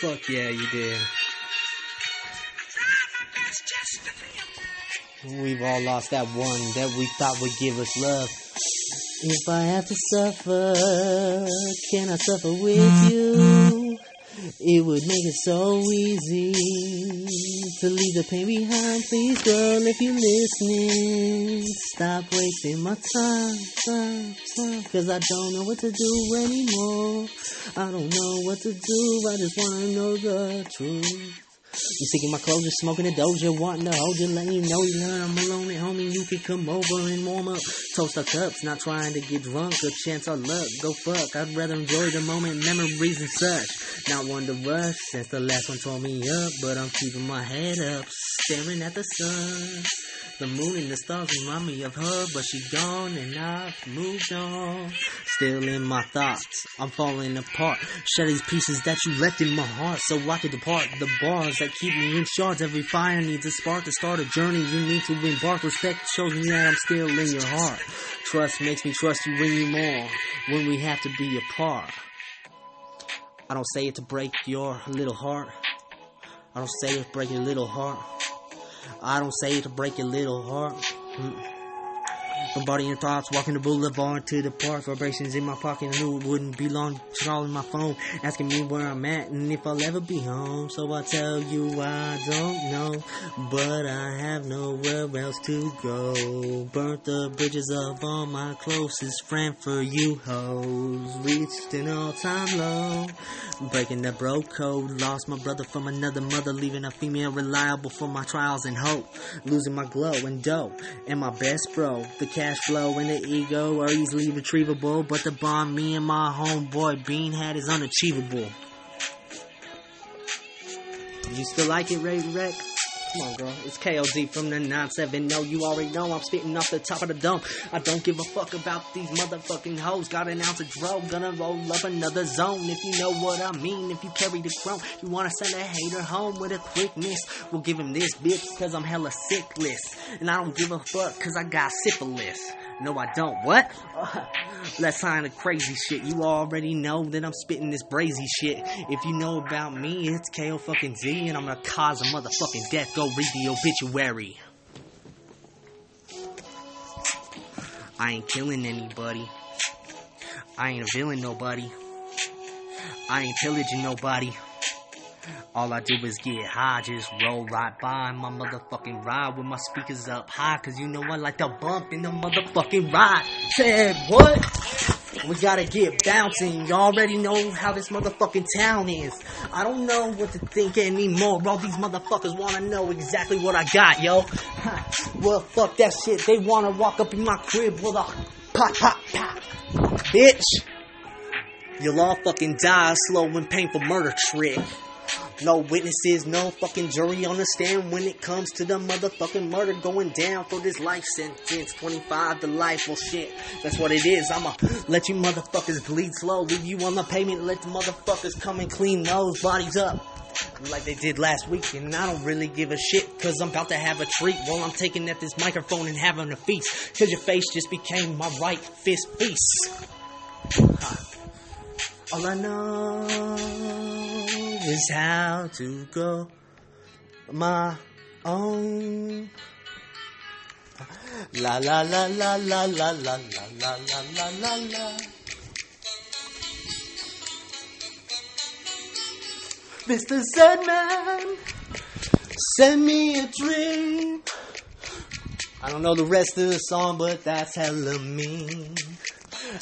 Fuck yeah, you did. We've all lost that one that we thought would give us love. If I have to suffer, can I suffer with mm-hmm. you? It would make it so easy to leave the pain behind. Please, girl, if you're listening, stop wasting my time, time, time. Cause I don't know what to do anymore. I don't know what to do. I just wanna know the truth. You seeking my clothes, just smoking a doja, wanting to hold you, letting you know you learn I'm alone at home and you can come over and warm up. Toast our cups, not trying to get drunk, a chance our luck, go fuck. I'd rather enjoy the moment, memories and such. Not one to rush, since the last one tore me up, but I'm keeping my head up, staring at the sun. The moon and the stars remind me of her, but she gone and I've moved on. Still in my thoughts, I'm falling apart. Share these pieces that you left in my heart, so I can depart. The bars that keep me in shards. Every fire needs a spark to start a journey. You need to embark. Respect shows me that I'm still in your heart. Trust makes me trust you when you more. When we have to be apart. I don't say it to break your little heart. I don't say it to break your little heart. I don't say it to break your little heart. Mm. Somebody in thoughts, walking the boulevard to the park, vibrations in my pocket. I knew it wouldn't be long. Calling my phone, asking me where I'm at and if I'll ever be home. So I tell you I don't know, but I have nowhere else to go. Burnt the bridges of all my closest friends for you hoes. Reached an all-time low, breaking the bro code. Lost my brother from another mother, leaving a female reliable for my trials and hope. Losing my glow and dough, and my best bro. The cash flow and the ego are easily retrievable, but the bond me and my homeboy Bean had is unachievable. You still like it, Ray Wreck? Come on, girl. It's KOD from the 970. You already know I'm spitting off the top of the dome. I don't give a fuck about these motherfucking hoes. Got an ounce of dro. Gonna roll up another zone. If you know what I mean. If you carry the chrome. You wanna send a hater home with a quickness. We'll give him this bitch cause I'm hella sickless. And I don't give a fuck cause I got syphilis. No, I don't. What? Let's sign the crazy shit. You already know that I'm spitting this brazy shit. If you know about me, it's KO fucking Z, and I'm gonna cause a motherfucking death. Go read the obituary. I ain't killing anybody. I ain't a villain, nobody. I ain't pillaging nobody. All I do is get high, just roll right by my motherfucking ride with my speakers up high, cause you know I like to bump in the motherfucking ride. Said what? We gotta get bouncing. You already know how this motherfucking town is. I don't know what to think anymore. All these motherfuckers wanna know exactly what I got, yo. Well, fuck that shit. They wanna walk up in my crib with a pop, pop, pop. Bitch. You'll all fucking die a slow and painful murder trick. No witnesses, no fucking jury on the stand when it comes to the motherfucking murder going down for this life sentence. 25 to life, well shit, that's what it is. I'ma let you motherfuckers bleed slow, leave you on the pavement, let the motherfuckers come and clean those bodies up. Like they did last week, and I don't really give a shit, cause I'm about to have a treat while I'm taking at this microphone and having a feast. Cause your face just became my right fist feast. All I know is how to go my own. La la la la la la la la la la la la. Mr. Sandman, send me a dream. I don't know the rest of the song, but that's hella mean.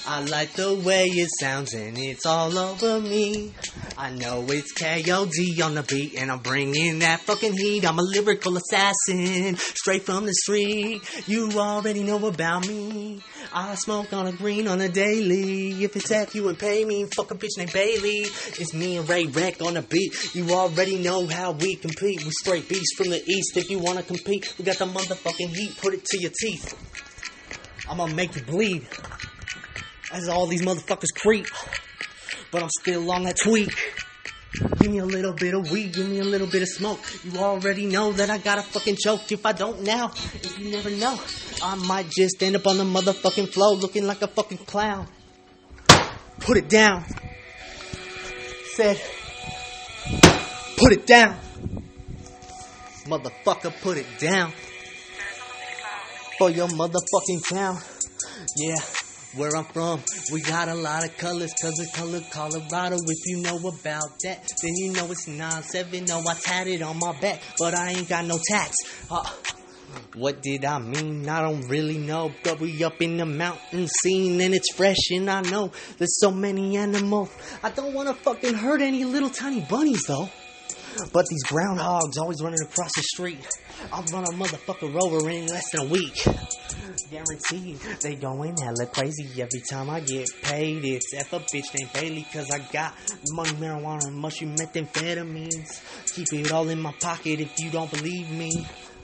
I like the way it sounds and it's all over me. I know it's KOD on the beat and I'm bringing that fucking heat. I'm a lyrical assassin, straight from the street. You already know about me. I smoke on a green on a daily. If it's F, you would pay me. Fuck a bitch named Bailey. It's me and Ray Wreck on the beat. You already know how we compete. We straight beasts from the east. If you wanna compete, we got the motherfucking heat. Put it to your teeth. I'm gonna make you bleed as all these motherfuckers creep. But I'm still on that tweak. Give me a little bit of weed, give me a little bit of smoke. You already know that I gotta fucking choke. If I don't now, you never know, I might just end up on the motherfucking floor looking like a fucking clown. Put it down. said, put it down. Motherfucker, put it down. For your motherfucking town. Yeah, where I'm from, we got a lot of colors, cause it's color Colorado. If you know about that, then you know it's 9-7. No, I tatted on my back, but I ain't got no tats. Uh, what did I mean? I don't really know. But we up in the mountain scene and it's fresh and I know there's so many animals. I don't wanna fucking hurt any little tiny bunnies though. But these groundhogs always running across the street. I'll run a motherfucker over in less than a week. Guaranteed they going hella crazy every time I get paid. It's F a bitch named Bailey cause I got money, marijuana, and mushroom methamphetamines. Keep it all in my pocket if you don't believe me.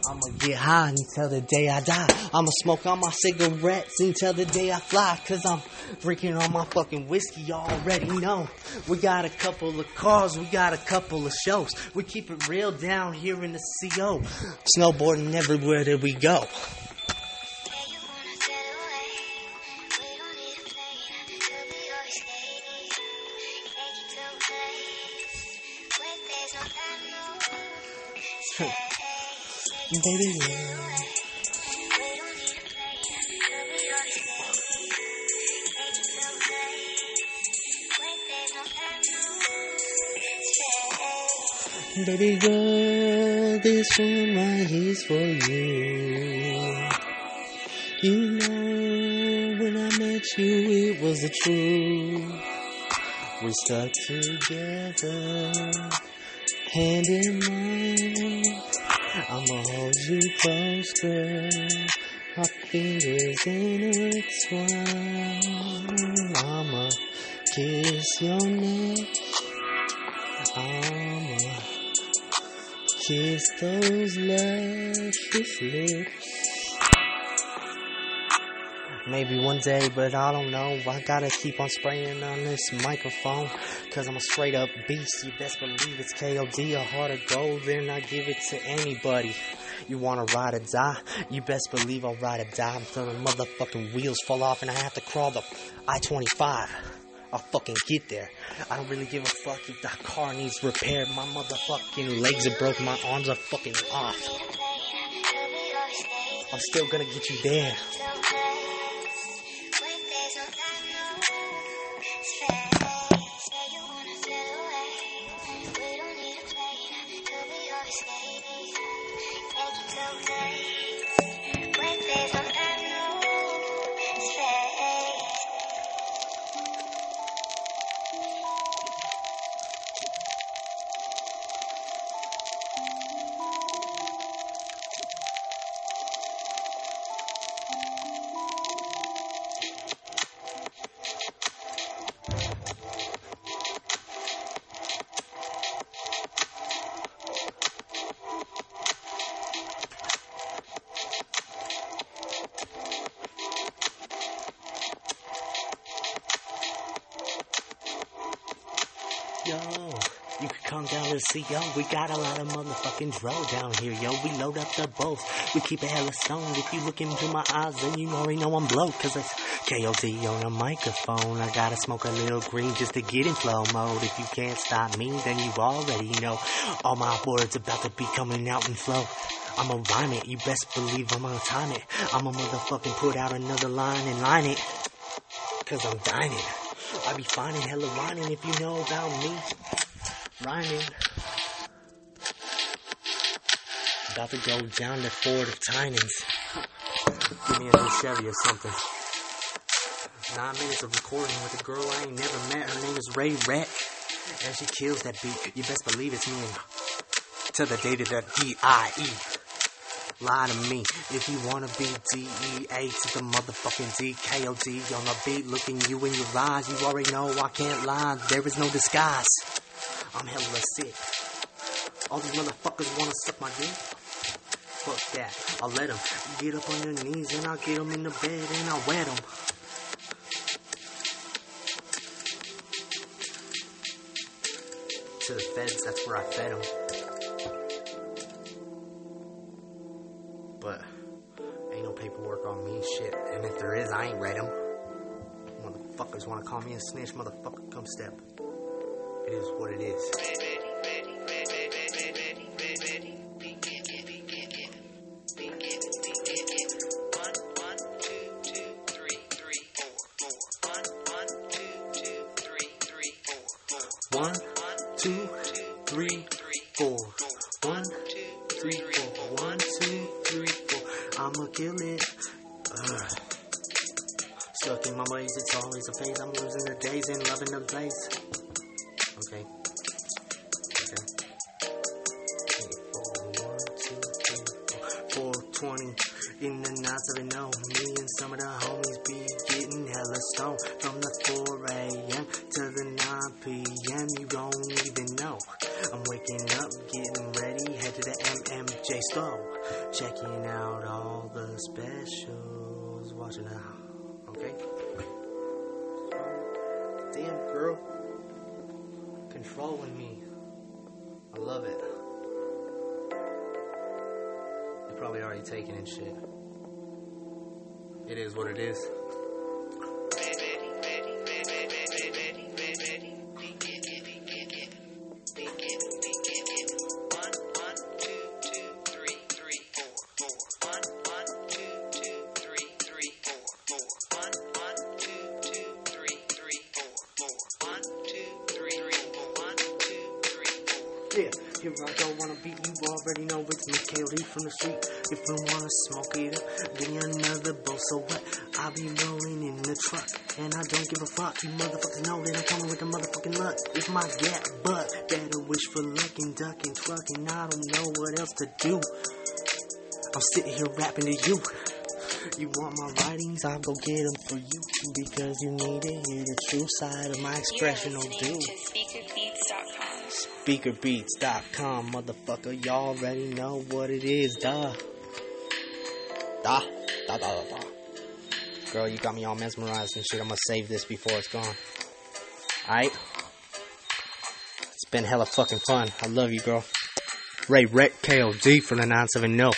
I'ma get high until the day I die. I'ma smoke all my cigarettes until the day I fly. Cause I'm drinking on my fucking whiskey you already know. We got a couple of cars, we got a couple of shows. We keep it real down here in the CO. Snowboarding everywhere that we go. Baby, yeah. Baby girl, this one right here's for you. You know, when I met you, it was the truth. We stuck together, hand in hand. I'ma hold you close, girl. Our fingers in its intertwine. I'ma kiss your neck. I'ma kiss those luscious lips. Maybe one day, but I don't know. I gotta keep on spraying on this microphone. Cause I'm a straight up beast. You best believe it's KOD, a heart of gold. Then I give it to anybody. You wanna ride or die? You best believe I'll ride or die until the motherfucking wheels fall off and I have to crawl the I 25. I'll fucking get there. I don't really give a fuck if the car needs repair. My motherfucking legs are broken, my arms are fucking off. I'm still gonna get you there. Yo, you can come down to see yo. We got a lot of motherfucking dro down here, yo. We load up the boats. We keep it hella stone. If you look into my eyes, then you already know I'm blowed. Cause it's KOD on the microphone. I gotta smoke a little green just to get in flow mode. If you can't stop me, then you already know. All my words about to be coming out in flow. I'ma rhyme it, you best believe I'm gonna time it. I'ma motherfucking put out another line and line it. Cause I'm dining. I be finding hella rhyming if you know about me. Rhyming. About to go down the Ford of Tinings. Give me a new Chevy or something. Nine minutes of recording with a girl I ain't never met. Her name is Ray Rat. And she kills that beat. You best believe it's me. To the date of that D-I-E. Lie to me if you wanna be D-E-A to the motherfucking D-K-O-D on the beat. Looking you in your eyes, you already know I can't lie. There is no disguise. I'm hella sick. All these motherfuckers wanna suck my dick. Fuck that. I'll let them get up on their knees and I'll get them in the bed and I'll wet them. To the feds, that's where I fed them. There is, I ain't read them. Motherfuckers wanna call me a snitch, motherfucker, come step. It is what it is. Ways, it's always a phase. I'm losing the days and loving the place. Okay. Okay. One, two, three, four. 420 in the nights of oh. it no. Me and some of the homies be getting hella stoned from the 4 a.m. to the 9 p.m. You don't even know. I'm waking up, getting ready, head to the MMJ store, checking out all the specials, watching out. Okay. Girl, controlling me. I love it. You're probably already taken and shit. It is what it is. I go, wanna beat you already know it's me, KOD from the street. If you wanna smoke it up, give me another bowl, so what? I'll be rolling in the truck, and I don't give a fuck. You motherfuckers know that I'm coming with the motherfucking luck. It's my gap, but better wish for luck and duck and truck, and I don't know what else to do. I'm sitting here rapping to you. You want my writings? I'll go get them for you because you need to hear the true side of my expression. You're Oh, listening speakerbeats.com. Motherfucker. Y'all already know what it is, duh. Da, da, da, da, da. Girl, you got me all mesmerized and shit. I'm gonna save this before it's gone. Alright? It's been hella fucking fun. I love you, girl. Ray Rec KOD from the 970.